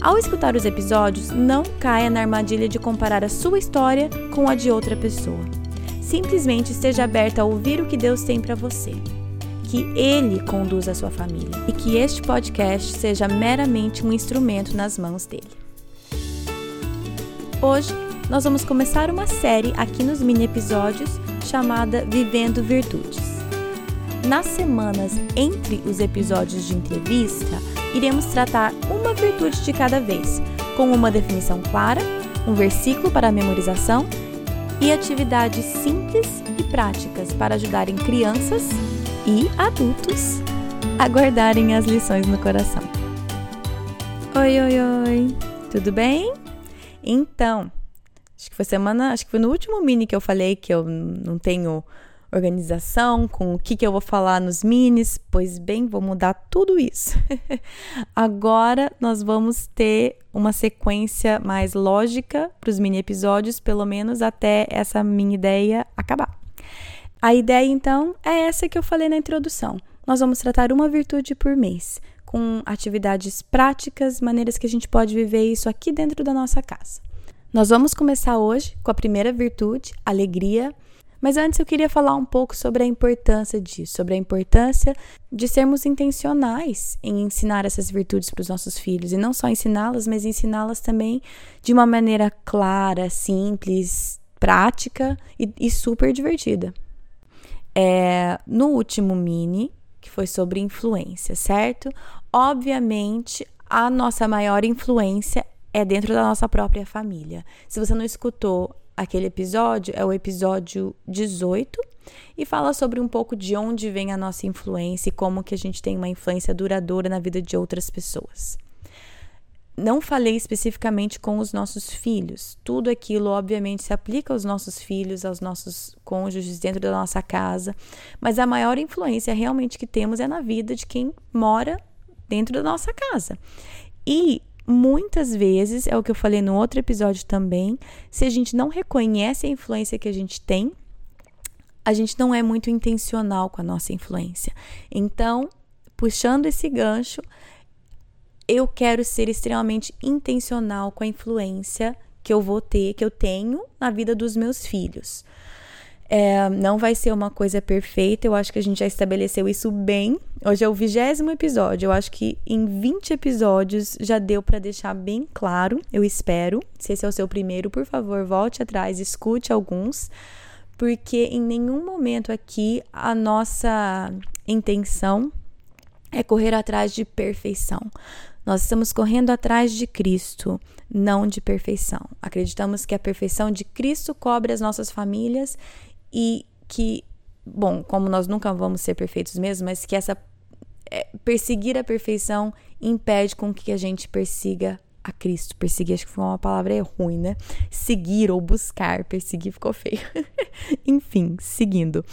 Ao escutar os episódios, não caia na armadilha de comparar a sua história com a de outra pessoa. Simplesmente esteja aberta a ouvir o que Deus tem para você. Que Ele conduza a sua família e que este podcast seja meramente um instrumento nas mãos dele. Hoje, nós vamos começar uma série aqui nos mini episódios chamada Vivendo Virtudes. Nas semanas entre os episódios de entrevista, iremos tratar uma virtude de cada vez, com uma definição clara, um versículo para memorização e atividades simples e práticas para ajudarem crianças e adultos a guardarem as lições no coração. Oi, oi, oi, tudo bem? Então, acho que foi semana, acho que foi no último mini que eu falei que eu não tenho organização, com o que, que eu vou falar nos minis. Pois bem, vou mudar tudo isso. Agora nós vamos ter uma sequência mais lógica para os mini episódios, pelo menos até essa minha ideia acabar. A ideia então é essa que eu falei na introdução. Nós vamos tratar uma virtude por mês, com atividades práticas, maneiras que a gente pode viver isso aqui dentro da nossa casa. Nós vamos começar hoje com a primeira virtude, alegria. Mas antes eu queria falar um pouco sobre a importância disso, sobre a importância de sermos intencionais em ensinar essas virtudes para os nossos filhos. E não só ensiná-las, mas ensiná-las também de uma maneira clara, simples, prática e, e super divertida. É, no último mini, que foi sobre influência, certo? Obviamente, a nossa maior influência é dentro da nossa própria família. Se você não escutou aquele episódio é o episódio 18 e fala sobre um pouco de onde vem a nossa influência e como que a gente tem uma influência duradoura na vida de outras pessoas. Não falei especificamente com os nossos filhos. Tudo aquilo, obviamente, se aplica aos nossos filhos, aos nossos cônjuges dentro da nossa casa, mas a maior influência realmente que temos é na vida de quem mora dentro da nossa casa. E muitas vezes, é o que eu falei no outro episódio também, se a gente não reconhece a influência que a gente tem, a gente não é muito intencional com a nossa influência. Então, puxando esse gancho, eu quero ser extremamente intencional com a influência que eu vou ter, que eu tenho na vida dos meus filhos. É, não vai ser uma coisa perfeita, eu acho que a gente já estabeleceu isso bem. Hoje é o vigésimo episódio, eu acho que em 20 episódios já deu para deixar bem claro, eu espero. Se esse é o seu primeiro, por favor, volte atrás, escute alguns, porque em nenhum momento aqui a nossa intenção é correr atrás de perfeição. Nós estamos correndo atrás de Cristo, não de perfeição. Acreditamos que a perfeição de Cristo cobre as nossas famílias e que, bom, como nós nunca vamos ser perfeitos mesmo, mas que essa é, perseguir a perfeição impede com que a gente persiga a Cristo. Perseguir, acho que foi uma palavra ruim, né? Seguir ou buscar, perseguir ficou feio. Enfim, seguindo.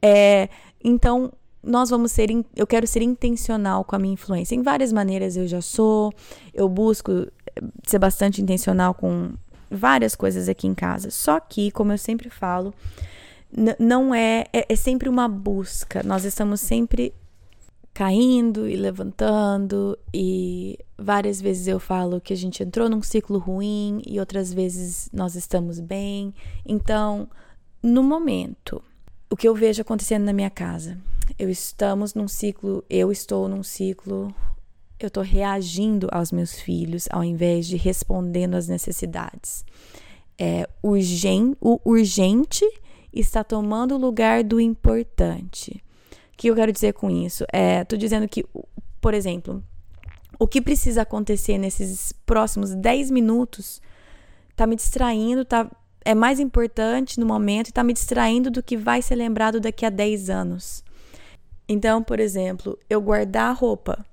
É, então, nós vamos ser, eu quero ser intencional com a minha influência. Em várias maneiras eu já sou, eu busco eh, ser bastante intencional com várias coisas aqui em casa. Só que, como eu sempre falo, não é, é, é sempre uma busca. Nós estamos sempre caindo e levantando e várias vezes eu falo que a gente entrou num ciclo ruim e outras vezes nós estamos bem. Então, no momento, o que eu vejo acontecendo na minha casa, eu estamos num ciclo, eu estou num ciclo, eu estou reagindo aos meus filhos ao invés de respondendo às necessidades. É urgente, o urgente está tomando o lugar do importante. O que eu quero dizer com isso? É, tô dizendo que, por exemplo, o que precisa acontecer nesses próximos 10 minutos tá me distraindo, tá é mais importante no momento e tá me distraindo do que vai ser lembrado daqui a 10 anos. Então, por exemplo, eu guardar a roupa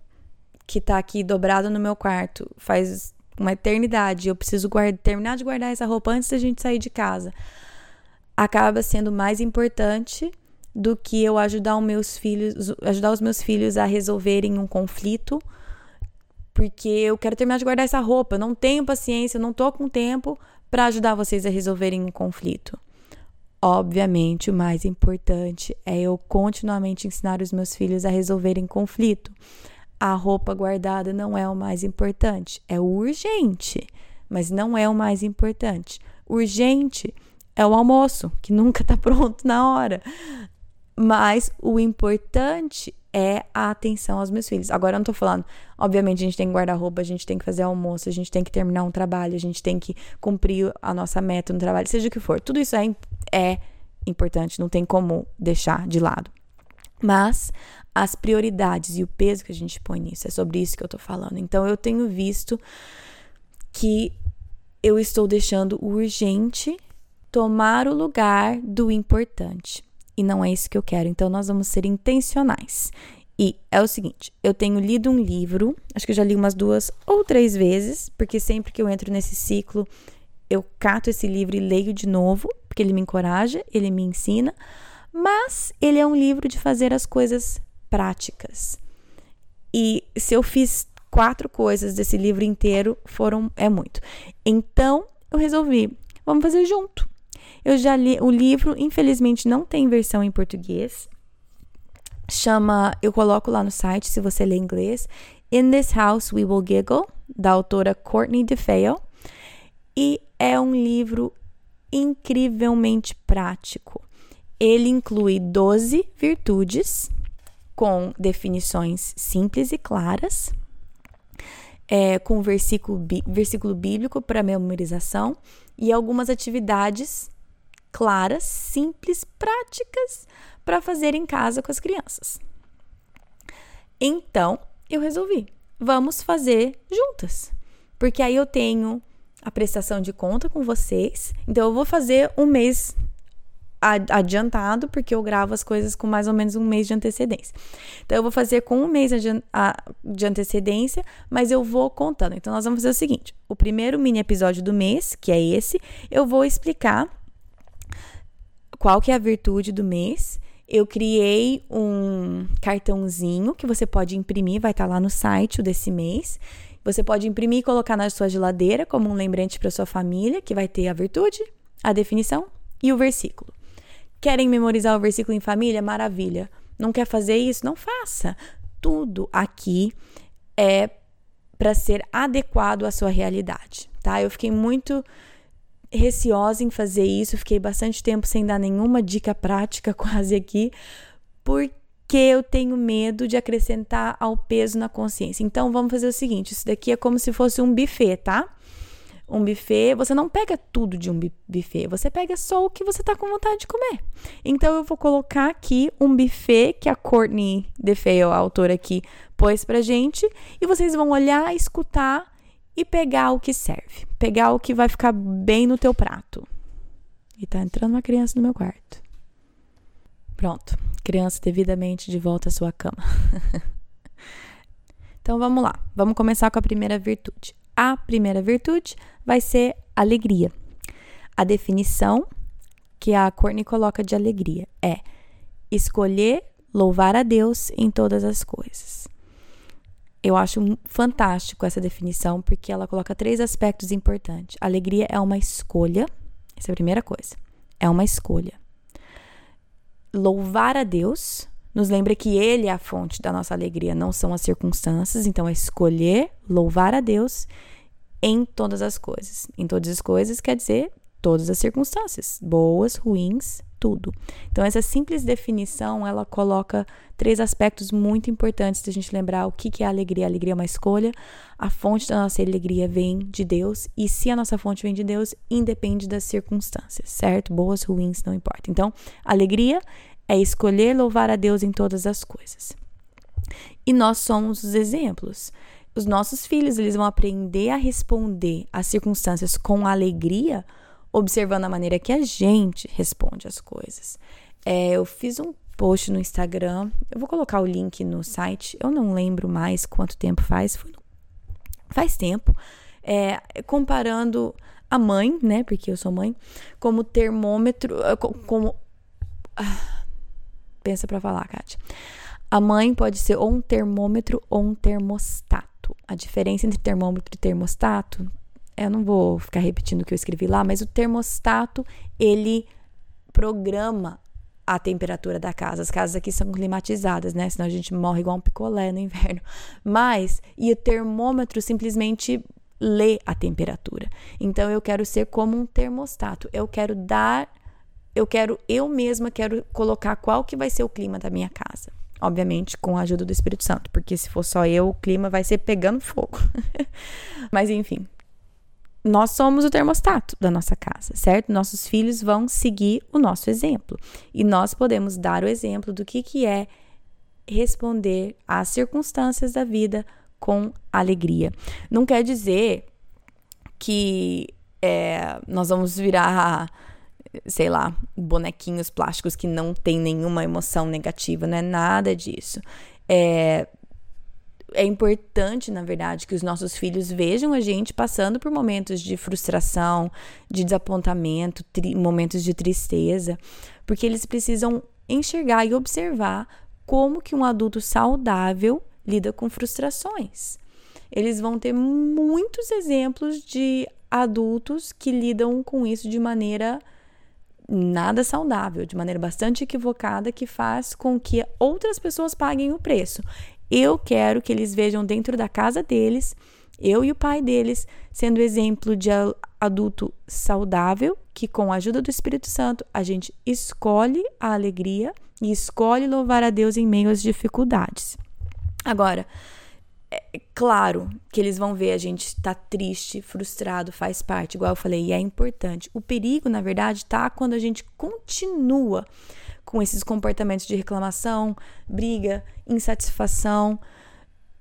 que tá aqui dobrada no meu quarto faz uma eternidade, eu preciso guardar, terminar de guardar essa roupa antes da gente sair de casa, acaba sendo mais importante do que eu ajudar os meus filhos, ajudar os meus filhos a resolverem um conflito, porque eu quero terminar de guardar essa roupa, eu não tenho paciência, eu não tô com tempo para ajudar vocês a resolverem um conflito. Obviamente, o mais importante é eu continuamente ensinar os meus filhos a resolverem conflito. A roupa guardada não é o mais importante, é urgente, mas não é o mais importante. Urgente é o almoço, que nunca está pronto na hora. Mas o importante é a atenção aos meus filhos. Agora eu não tô falando, obviamente a gente tem que guardar roupa, a gente tem que fazer almoço, a gente tem que terminar um trabalho, a gente tem que cumprir a nossa meta no trabalho, seja o que for. Tudo isso é, é importante, não tem como deixar de lado. Mas as prioridades e o peso que a gente põe nisso, é sobre isso que eu tô falando. Então eu tenho visto que eu estou deixando urgente tomar o lugar do importante. E não é isso que eu quero. Então nós vamos ser intencionais. E é o seguinte, eu tenho lido um livro, acho que eu já li umas duas ou três vezes, porque sempre que eu entro nesse ciclo, eu cato esse livro e leio de novo, porque ele me encoraja, ele me ensina, mas ele é um livro de fazer as coisas práticas. E se eu fiz quatro coisas desse livro inteiro, foram é muito. Então, eu resolvi, vamos fazer junto. Eu já li o livro, infelizmente não tem versão em português. Chama, eu coloco lá no site se você lê inglês, In This House We Will Giggle, da autora Courtney DeFeo. E é um livro incrivelmente prático. Ele inclui 12 virtudes com definições simples e claras, é, com versículo, versículo bíblico para memorização e algumas atividades claras, simples, práticas para fazer em casa com as crianças. Então, eu resolvi, vamos fazer juntas. Porque aí eu tenho a prestação de conta com vocês. Então, eu vou fazer um mês adiantado, porque eu gravo as coisas com mais ou menos um mês de antecedência. Então, eu vou fazer com um mês de antecedência, mas eu vou contando. Então, nós vamos fazer o seguinte: o primeiro mini episódio do mês, que é esse, eu vou explicar qual que é a virtude do mês. Eu criei um cartãozinho que você pode imprimir, vai estar lá no site desse mês. Você pode imprimir e colocar na sua geladeira como um lembrete para sua família, que vai ter a virtude, a definição e o versículo. Querem memorizar o versículo em família? Maravilha. Não quer fazer isso? Não faça. Tudo aqui é para ser adequado à sua realidade, tá? Eu fiquei muito receosa em fazer isso, fiquei bastante tempo sem dar nenhuma dica prática quase aqui, porque eu tenho medo de acrescentar ao peso na consciência. Então vamos fazer o seguinte, isso daqui é como se fosse um buffet, tá? um buffet, você não pega tudo de um buffet, você pega só o que você tá com vontade de comer. Então eu vou colocar aqui um buffet que a Courtney DeFeo, a autora aqui, pôs pra gente, e vocês vão olhar, escutar e pegar o que serve, pegar o que vai ficar bem no teu prato. E tá entrando uma criança no meu quarto. Pronto, criança devidamente de volta à sua cama. então vamos lá, vamos começar com a primeira virtude. A primeira virtude vai ser alegria. A definição que a Courtney coloca de alegria é escolher louvar a Deus em todas as coisas. Eu acho fantástico essa definição porque ela coloca três aspectos importantes. alegria é uma escolha, essa é a primeira coisa. É uma escolha. Louvar a Deus nos lembra que Ele é a fonte da nossa alegria, não são as circunstâncias. Então, é escolher louvar a Deus em todas as coisas. Em todas as coisas quer dizer todas as circunstâncias, boas, ruins, tudo. Então essa simples definição, ela coloca três aspectos muito importantes da gente lembrar o que que é a alegria. A alegria é uma escolha, a fonte da nossa alegria vem de Deus e se a nossa fonte vem de Deus, independe das circunstâncias, certo? Boas, ruins, não importa. Então, alegria é escolher louvar a Deus em todas as coisas. E nós somos os exemplos os nossos filhos eles vão aprender a responder às circunstâncias com alegria, observando a maneira que a gente responde às coisas. É, eu fiz um post no Instagram, eu vou colocar o link no site, eu não lembro mais quanto tempo faz, faz tempo. é, comparando a mãe, né? Porque eu sou mãe, como termômetro, eh, como. Ah, pensa para falar, Kátia. A mãe pode ser ou um termômetro ou um termostato. A diferença entre termômetro e termostato, eu não vou ficar repetindo o que eu escrevi lá, mas o termostato, ele programa a temperatura da casa. As casas aqui são climatizadas, né? Senão a gente morre igual um picolé no inverno. Mas, e o termômetro simplesmente lê a temperatura. Então eu quero ser como um termostato. Eu quero dar, eu quero eu mesma quero colocar qual que vai ser o clima da minha casa. Obviamente com a ajuda do Espírito Santo, porque se for só eu, o clima vai ser pegando fogo. Mas enfim, nós somos o termostato da nossa casa, certo? Nossos filhos vão seguir o nosso exemplo. E nós podemos dar o exemplo do que, que é responder às circunstâncias da vida com alegria. Não quer dizer que é, nós vamos virar, sei lá, bonequinhos plásticos que não tem nenhuma emoção negativa, não é nada disso. É, é importante, na verdade, que os nossos filhos vejam a gente passando por momentos de frustração, de desapontamento, momentos de tristeza, porque eles precisam enxergar e observar como que um adulto saudável lida com frustrações. Eles vão ter muitos exemplos de adultos que lidam com isso de maneira nada saudável, de maneira bastante equivocada, que faz com que outras pessoas paguem o preço. Eu quero que eles vejam dentro da casa deles, eu e o pai deles, sendo exemplo de adulto saudável, que com a ajuda do Espírito Santo a gente escolhe a alegria e escolhe louvar a Deus em meio às dificuldades. Agora, é claro que eles vão ver a gente estar tá triste, frustrado, faz parte, igual eu falei, e é importante. O perigo, na verdade, tá quando a gente continua com esses comportamentos de reclamação, briga, insatisfação.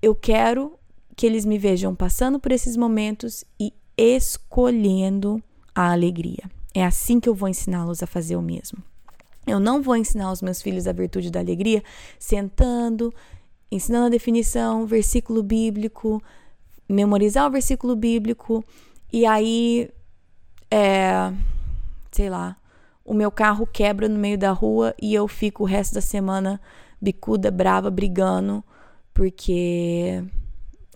Eu quero que eles me vejam passando por esses momentos e escolhendo a alegria. É assim que eu vou ensiná-los a fazer o mesmo. Eu não vou ensinar os meus filhos a virtude da alegria sentando, ensinando a definição, versículo bíblico, memorizar o versículo bíblico e aí, é, sei lá, o meu carro quebra no meio da rua e eu fico o resto da semana bicuda, brava, brigando, porque,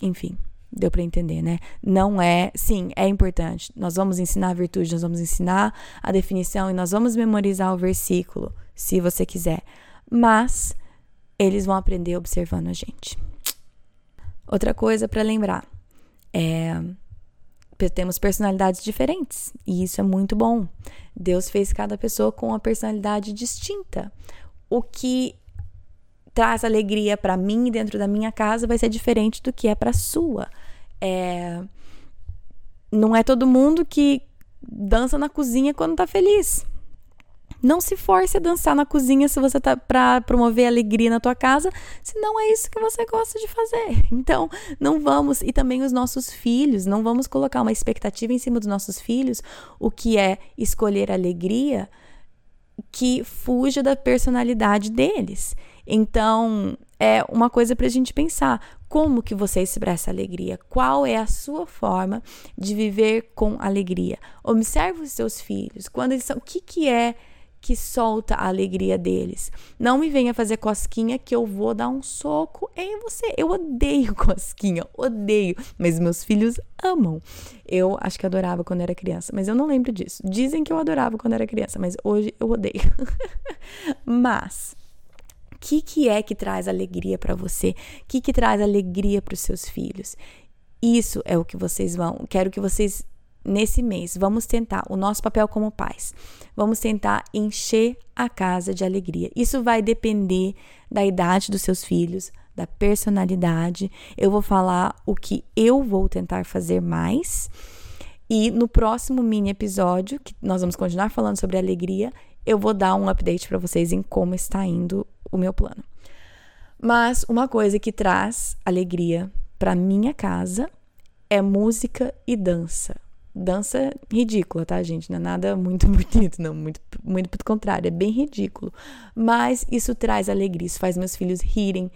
enfim, deu para entender, né? Não é, sim, é importante. Nós vamos ensinar a virtude, nós vamos ensinar a definição e nós vamos memorizar o versículo, se você quiser. Mas eles vão aprender observando a gente. Outra coisa para lembrar é temos personalidades diferentes e isso é muito bom. Deus fez cada pessoa com uma personalidade distinta. O que traz alegria para mim dentro da minha casa vai ser diferente do que é para sua. É... Não é todo mundo que dança na cozinha quando tá feliz. Não se force a dançar na cozinha se você tá para promover alegria na tua casa, se não é isso que você gosta de fazer. Então, não vamos e também os nossos filhos, não vamos colocar uma expectativa em cima dos nossos filhos, o que é escolher alegria que fuja da personalidade deles. Então, é uma coisa para a gente pensar. Como que você expressa alegria? Qual é a sua forma de viver com alegria? Observe os seus filhos. Quando eles são, o que que é que solta a alegria deles. Não me venha fazer cosquinha que eu vou dar um soco em você. Eu odeio cosquinha, odeio, mas meus filhos amam. Eu acho que adorava quando era criança, mas eu não lembro disso. Dizem que eu adorava quando era criança, mas hoje eu odeio. mas o que, que é que traz alegria para você? O que, que traz alegria para os seus filhos? Isso é o que vocês vão. Quero que vocês nesse mês, vamos tentar, o nosso papel como pais, vamos tentar encher a casa de alegria. Isso vai depender da idade dos seus filhos, da personalidade. Eu vou falar o que eu vou tentar fazer mais. E no próximo mini episódio, que nós vamos continuar falando sobre alegria, eu vou dar um update para vocês em como está indo o meu plano. Mas uma coisa que traz alegria para minha casa é música e dança dança ridícula, tá, gente? Não é nada muito bonito, não, muito, muito pelo contrário, é bem ridículo. Mas isso traz alegria, isso faz meus filhos rirem,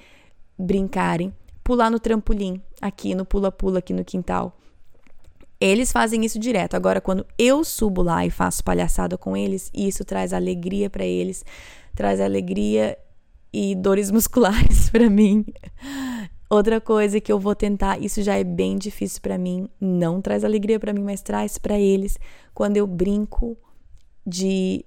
brincarem, pular no trampolim, aqui no pula-pula, aqui no quintal. Eles fazem isso direto. Agora, quando eu subo lá e faço palhaçada com eles, isso traz alegria para eles, traz alegria e dores musculares para mim. Outra coisa que eu vou tentar, isso já é bem difícil para mim, não traz alegria para mim, mas traz para eles quando eu brinco de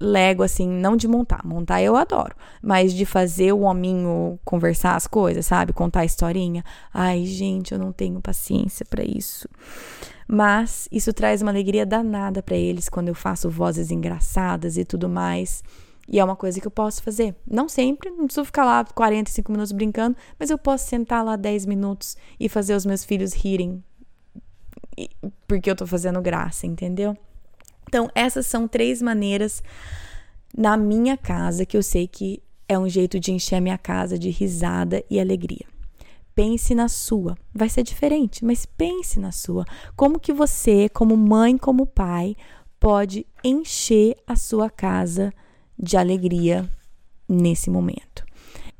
Lego, assim, não de montar. Montar eu adoro. Mas de fazer o hominho conversar as coisas, sabe? Contar a historinha. Ai, gente, eu não tenho paciência para isso. Mas isso traz uma alegria danada para eles quando eu faço vozes engraçadas e tudo mais. E é uma coisa que eu posso fazer. Não sempre, não preciso ficar lá 45 minutos brincando, mas eu posso sentar lá 10 minutos e fazer os meus filhos rirem. Porque eu tô fazendo graça, entendeu? Então, essas são três maneiras na minha casa que eu sei que é um jeito de encher a minha casa de risada e alegria. Pense na sua. Vai ser diferente, mas pense na sua. Como que você, como mãe, como pai, pode encher a sua casa de alegria nesse momento?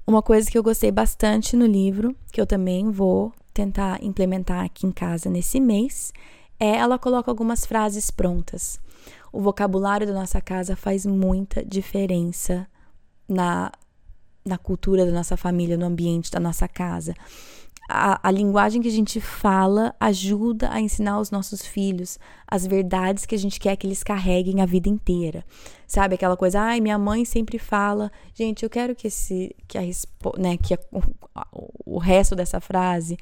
Uma coisa que eu gostei bastante no livro, que eu também vou tentar implementar aqui em casa nesse mês, é ela coloca algumas frases prontas. O vocabulário da nossa casa faz muita diferença na, na cultura da nossa família, no ambiente da nossa casa. A, a, linguagem que a gente fala ajuda a ensinar os nossos filhos as verdades que a gente quer que eles carreguem a vida inteira. Sabe aquela coisa, ai, minha mãe sempre fala, gente, eu quero que esse que a né, que a, o, o resto dessa frase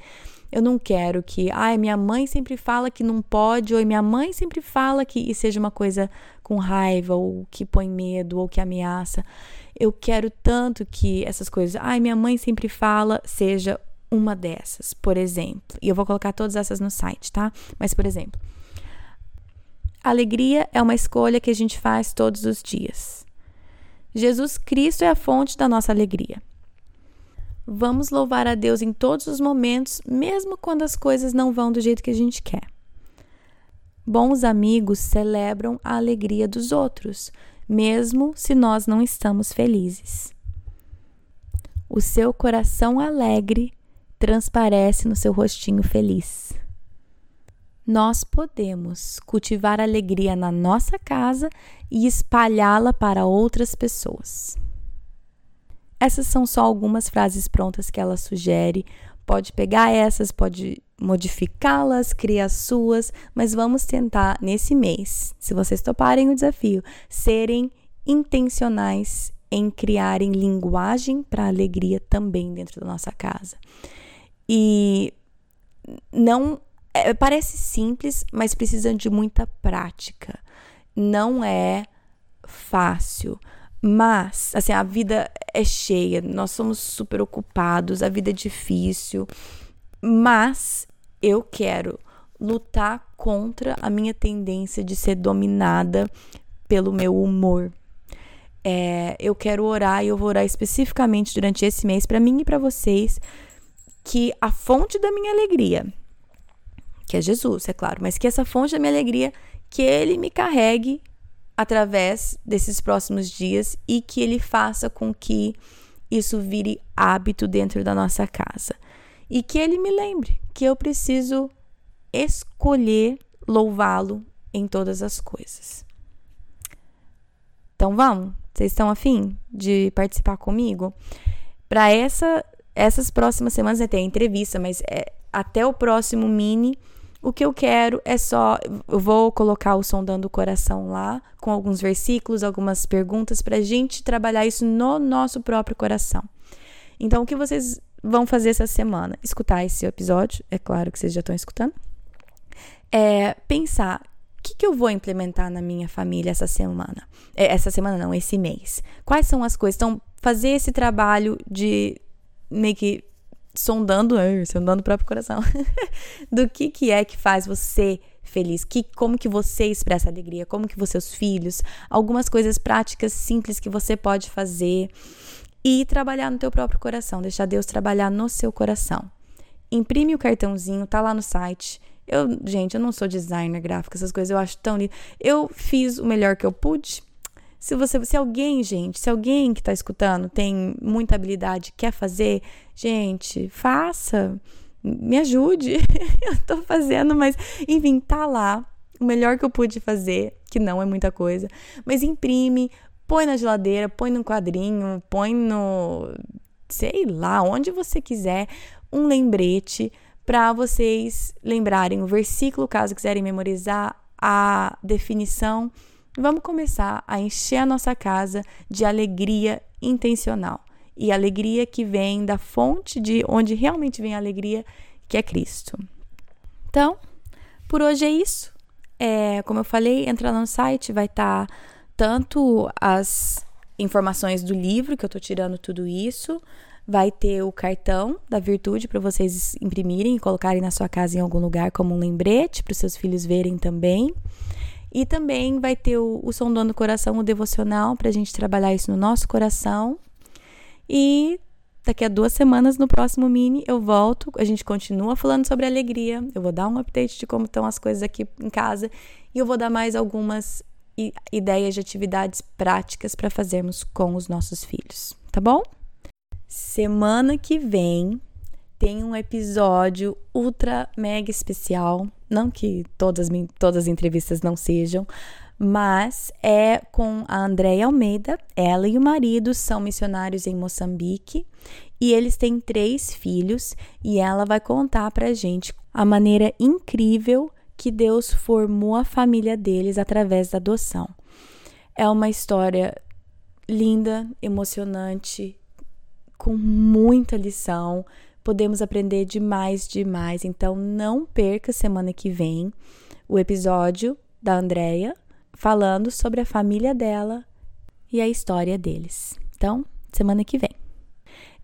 eu não quero que, ai, minha mãe sempre fala que não pode, ou minha mãe sempre fala que e seja uma coisa com raiva, ou que põe medo, ou que ameaça. Eu quero tanto que essas coisas, ai, minha mãe sempre fala, seja uma dessas, por exemplo. E eu vou colocar todas essas no site, tá? Mas, por exemplo, alegria é uma escolha que a gente faz todos os dias. Jesus Cristo é a fonte da nossa alegria. Vamos louvar a Deus em todos os momentos, mesmo quando as coisas não vão do jeito que a gente quer. Bons amigos celebram a alegria dos outros, mesmo se nós não estamos felizes. O seu coração alegre transparece no seu rostinho feliz. Nós podemos cultivar alegria na nossa casa e espalhá-la para outras pessoas. Essas são só algumas frases prontas que ela sugere. Pode pegar essas, pode modificá-las, criar suas, mas vamos tentar nesse mês, se vocês toparem o desafio, serem intencionais em criarem linguagem para alegria também dentro da nossa casa. E não é, parece simples, mas precisa de muita prática. Não é fácil. Mas, assim, a vida é cheia, nós somos super ocupados, a vida é difícil. Mas eu quero lutar contra a minha tendência de ser dominada pelo meu humor. É, eu quero orar e eu vou orar especificamente durante esse mês para mim e para vocês que a fonte da minha alegria, que é Jesus, é claro, mas que essa fonte da minha alegria, que ele me carregue através desses próximos dias e que ele faça com que isso vire hábito dentro da nossa casa. E que ele me lembre que eu preciso escolher louvá-lo em todas as coisas. Então vamos? Vocês estão afim de participar comigo? Para essa essas próximas semanas né, tem a entrevista, mas é, até o próximo mini o que eu quero é só. Eu vou colocar o sondando o coração lá, com alguns versículos, algumas perguntas, para a gente trabalhar isso no nosso próprio coração. Então, o que vocês vão fazer essa semana? Escutar esse episódio, é claro que vocês já estão escutando. É pensar o que, que, eu vou implementar na minha família essa semana? É, essa semana não, esse mês. Quais são as coisas? Então, fazer esse trabalho de meio que sondando, sondando o próprio coração, do que que é que faz você feliz, que como que você expressa alegria, como que você seus filhos, algumas coisas práticas simples que você pode fazer e trabalhar no teu próprio coração, deixar Deus trabalhar no seu coração. Imprime o cartãozinho, tá lá no site. Eu, gente, eu não sou designer gráfico, essas coisas eu acho tão lindo. Eu fiz o melhor que eu pude se você, se alguém, gente, se alguém que está escutando tem muita habilidade, quer fazer, gente, faça. me ajude. eu tô fazendo, mas enfim, tá lá. O melhor que eu pude fazer, que não é muita coisa, mas imprime, põe na geladeira, põe no quadrinho, põe no sei lá, onde você quiser, um lembrete para vocês lembrarem o versículo, caso quiserem memorizar a definição. Vamos começar a encher a nossa casa de alegria intencional e alegria que vem da fonte de onde realmente vem a alegria, que é Cristo. Então, por hoje é isso. É, como eu falei, entra lá no site, vai estar tá tanto as informações do livro, que eu estou tirando tudo isso, vai ter o cartão da virtude para vocês imprimirem e colocarem na sua casa em algum lugar como um lembrete para os seus filhos verem também. E também vai ter o, o Sondando o Coração, o devocional, para a gente trabalhar isso no nosso coração. E daqui a duas semanas, no próximo mini, eu volto. A gente continua falando sobre alegria. Eu vou dar um update de como estão as coisas aqui em casa. E eu vou dar mais algumas ideias de atividades práticas para fazermos com os nossos filhos. Tá bom? Semana que vem tem um episódio ultra mega especial. Não que todas, todas as entrevistas não sejam, mas é com a Andréia Almeida. Ela e o marido são missionários em Moçambique e eles têm três filhos e ela vai contar pra gente a maneira incrível que Deus formou a família deles através da adoção. É uma história linda, emocionante, com muita lição. Podemos aprender demais, demais. Então não perca semana que vem o episódio da Andréia falando sobre a família dela e a história deles. Então, semana que vem.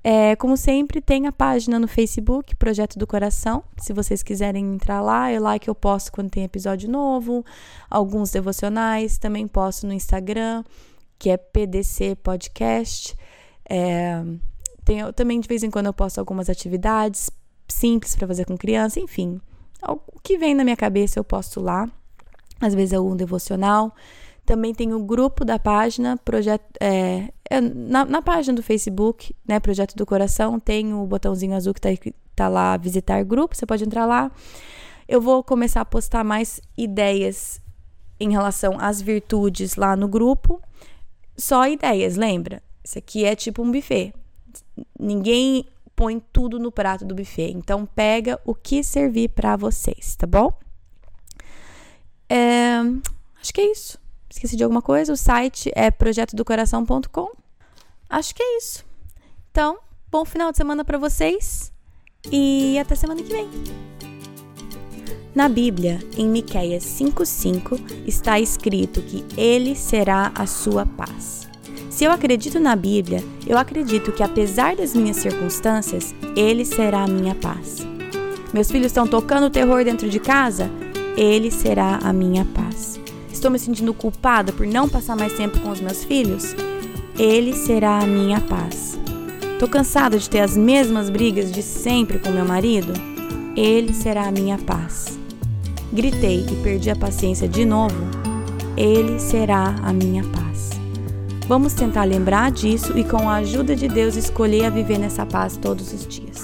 É, como sempre, tem a página no Facebook, Projeto do Coração. Se vocês quiserem entrar lá, é lá que eu posto quando tem episódio novo, alguns devocionais. Também posto no Instagram, que é PDC Podcast. É, também de vez em quando eu posto algumas atividades simples para fazer com criança, enfim. O que vem na minha cabeça eu posto lá às vezes é um devocional. Também tem o grupo da página, projeto, é, é, na, na, página do Facebook, né, Projeto do Coração, tem o botãozinho azul que está tá lá, visitar grupo, você pode entrar lá. Eu vou começar a postar mais ideias em relação às virtudes lá no grupo. Só ideias, lembra? Isso aqui é tipo um buffet. Ninguém põe tudo no prato do buffet. Então pega o que servir para vocês, tá bom? É, acho que é isso. Esqueci de alguma coisa? O site é projetodocoração.com. Acho que é isso. Então, bom final de semana para vocês e até semana que vem. Na Bíblia, em Miqueias 5:5, está escrito que ele será a sua paz. Se eu acredito na Bíblia, eu acredito que apesar das minhas circunstâncias, ele será a minha paz. Meus filhos estão tocando terror dentro de casa? Ele será a minha paz. Estou me sentindo culpada por não passar mais tempo com os meus filhos? Ele será a minha paz. Estou cansada de ter as mesmas brigas de sempre com meu marido? Ele será a minha paz. Gritei e perdi a paciência de novo? Ele será a minha paz. Vamos tentar lembrar disso e, com a ajuda de Deus, escolher a viver nessa paz todos os dias.